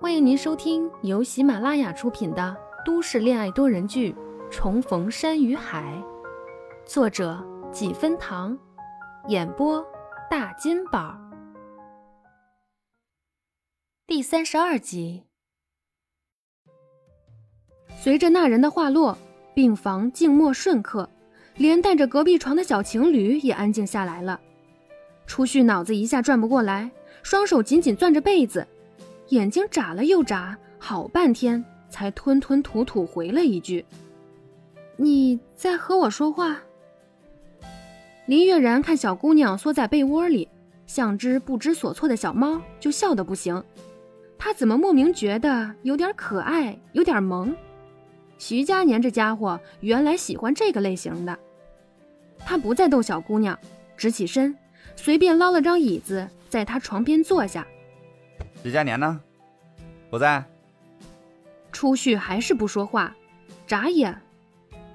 欢迎您收听由喜马拉雅出品的都市恋爱多人剧《重逢山与海》，作者几分糖，演播大金宝，第三十二集。随着那人的话落，病房静默瞬刻，连带着隔壁床的小情侣也安静下来了。初旭脑子一下转不过来，双手紧紧攥着被子。眼睛眨了又眨，好半天才吞吞吐吐回了一句：“你在和我说话。”林月然看小姑娘缩在被窝里，像只不知所措的小猫，就笑得不行。她怎么莫名觉得有点可爱，有点萌？徐佳年这家伙原来喜欢这个类型的。他不再逗小姑娘，直起身，随便捞了张椅子，在他床边坐下。徐佳年呢？不在。初旭还是不说话，眨眼。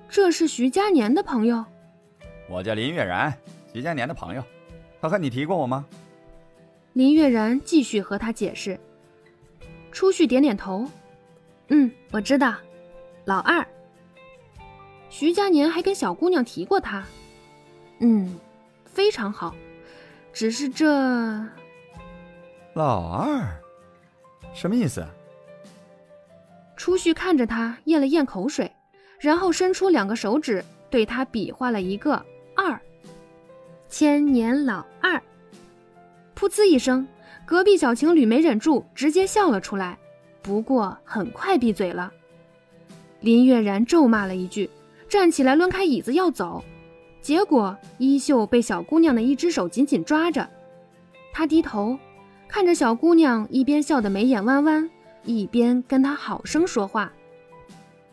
这是徐佳年的朋友。我叫林月然，徐佳年的朋友。他和你提过我吗？林月然继续和他解释。初旭点点头。嗯，我知道。老二。徐佳年还跟小姑娘提过他。嗯，非常好。只是这。老二，什么意思？初旭看着他，咽了咽口水，然后伸出两个手指，对他比划了一个二。千年老二。噗呲一声，隔壁小情侣没忍住，直接笑了出来，不过很快闭嘴了。林月然咒骂了一句，站起来抡开椅子要走，结果衣袖被小姑娘的一只手紧紧抓着，他低头。看着小姑娘一边笑得眉眼弯弯，一边跟她好生说话：“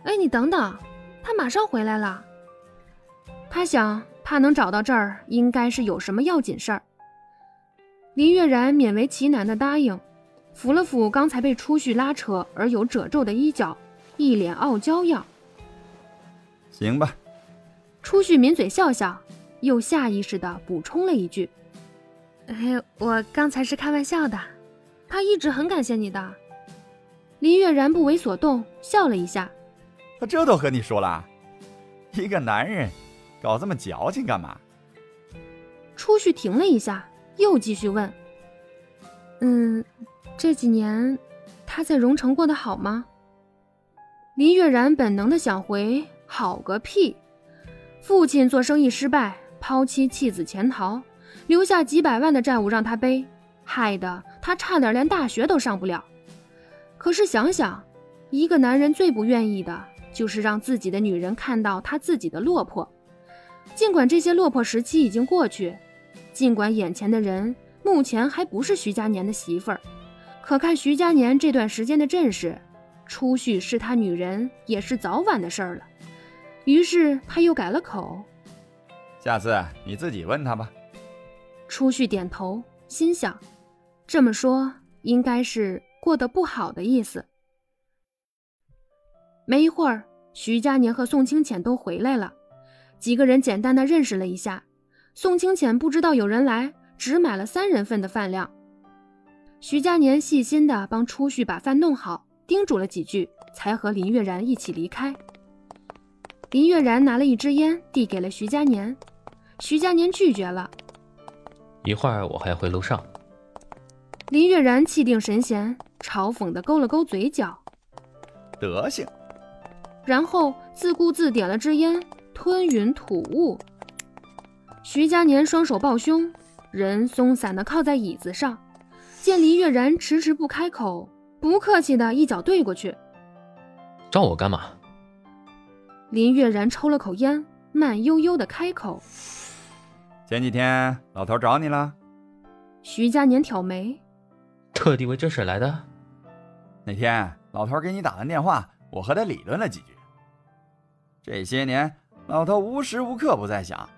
哎，你等等，他马上回来了。”他想，他能找到这儿，应该是有什么要紧事儿。林月然勉为其难的答应，抚了抚刚才被初旭拉扯而有褶皱的衣角，一脸傲娇样：“行吧。”初旭抿嘴笑笑，又下意识的补充了一句。哎，我刚才是开玩笑的。他一直很感谢你的。林月然不为所动，笑了一下。他这都和你说了，一个男人搞这么矫情干嘛？初旭停了一下，又继续问：“嗯，这几年他在荣城过得好吗？”林月然本能的想回：“好个屁！父亲做生意失败，抛妻弃子潜逃。”留下几百万的债务让他背，害得他差点连大学都上不了。可是想想，一个男人最不愿意的就是让自己的女人看到他自己的落魄。尽管这些落魄时期已经过去，尽管眼前的人目前还不是徐佳年的媳妇儿，可看徐佳年这段时间的阵势，初旭是他女人也是早晚的事儿了。于是他又改了口：“下次你自己问他吧。”初旭点头，心想：这么说应该是过得不好的意思。没一会儿，徐佳年和宋清浅都回来了，几个人简单的认识了一下。宋清浅不知道有人来，只买了三人份的饭量。徐佳年细心的帮初旭把饭弄好，叮嘱了几句，才和林月然一起离开。林月然拿了一支烟递给了徐佳年，徐佳年拒绝了。一会儿我还要回楼上。林月然气定神闲，嘲讽的勾了勾嘴角，德行。然后自顾自点了支烟，吞云吐雾。徐佳年双手抱胸，人松散的靠在椅子上，见林月然迟迟不开口，不客气的一脚对过去。找我干嘛？林月然抽了口烟，慢悠悠的开口。前几天老头找你了，徐佳年挑眉，特地为这事来的。那天老头给你打完电话，我和他理论了几句。这些年，老头无时无刻不在想，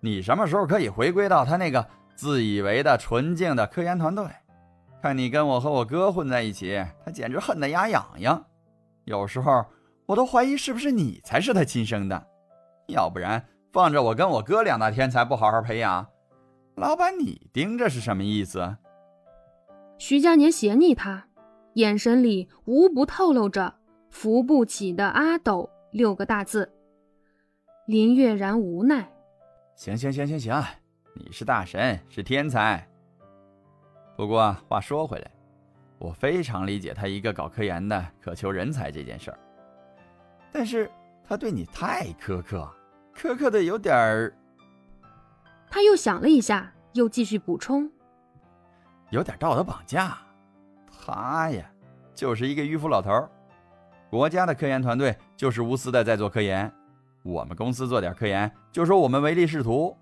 你什么时候可以回归到他那个自以为的纯净的科研团队？看你跟我和我哥混在一起，他简直恨得牙痒痒。有时候我都怀疑是不是你才是他亲生的，要不然。放着我跟我哥两大天才不好好培养，老板你盯着是什么意思？徐佳年斜睨他，眼神里无不透露着“扶不起的阿斗”六个大字。林月然无奈：“行行行行行，你是大神，是天才。不过话说回来，我非常理解他一个搞科研的渴求人才这件事儿，但是他对你太苛刻，苛刻的有点儿……”他又想了一下，又继续补充：“有点道德绑架。他呀，就是一个迂腐老头儿。国家的科研团队就是无私的在做科研，我们公司做点科研就说我们唯利是图。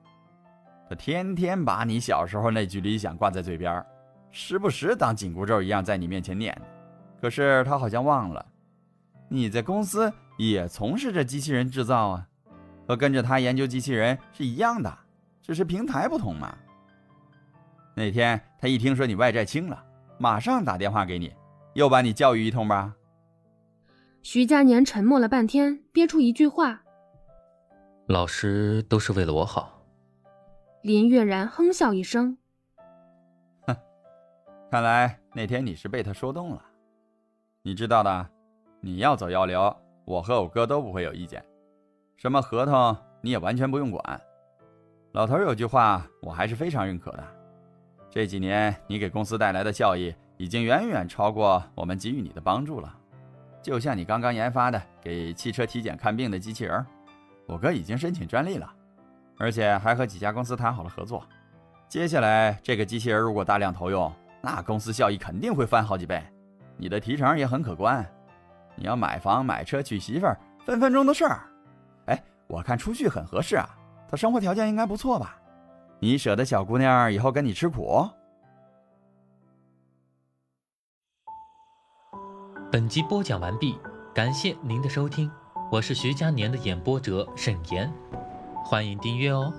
他天天把你小时候那句理想挂在嘴边，时不时当紧箍咒一样在你面前念。可是他好像忘了，你在公司也从事着机器人制造啊，和跟着他研究机器人是一样的。”只是平台不同嘛。那天他一听说你外债清了，马上打电话给你，又把你教育一通吧。徐佳年沉默了半天，憋出一句话：“老师都是为了我好。”林月然哼笑一声：“哼，看来那天你是被他说动了。你知道的，你要走要留，我和我哥都不会有意见，什么合同你也完全不用管。”老头有句话，我还是非常认可的。这几年你给公司带来的效益，已经远远超过我们给予你的帮助了。就像你刚刚研发的给汽车体检看病的机器人，我哥已经申请专利了，而且还和几家公司谈好了合作。接下来这个机器人如果大量投用，那公司效益肯定会翻好几倍。你的提成也很可观。你要买房买车娶媳妇儿，分分钟的事儿。哎，我看出去很合适啊。他生活条件应该不错吧？你舍得小姑娘以后跟你吃苦？本集播讲完毕，感谢您的收听，我是徐佳年的演播者沈岩，欢迎订阅哦。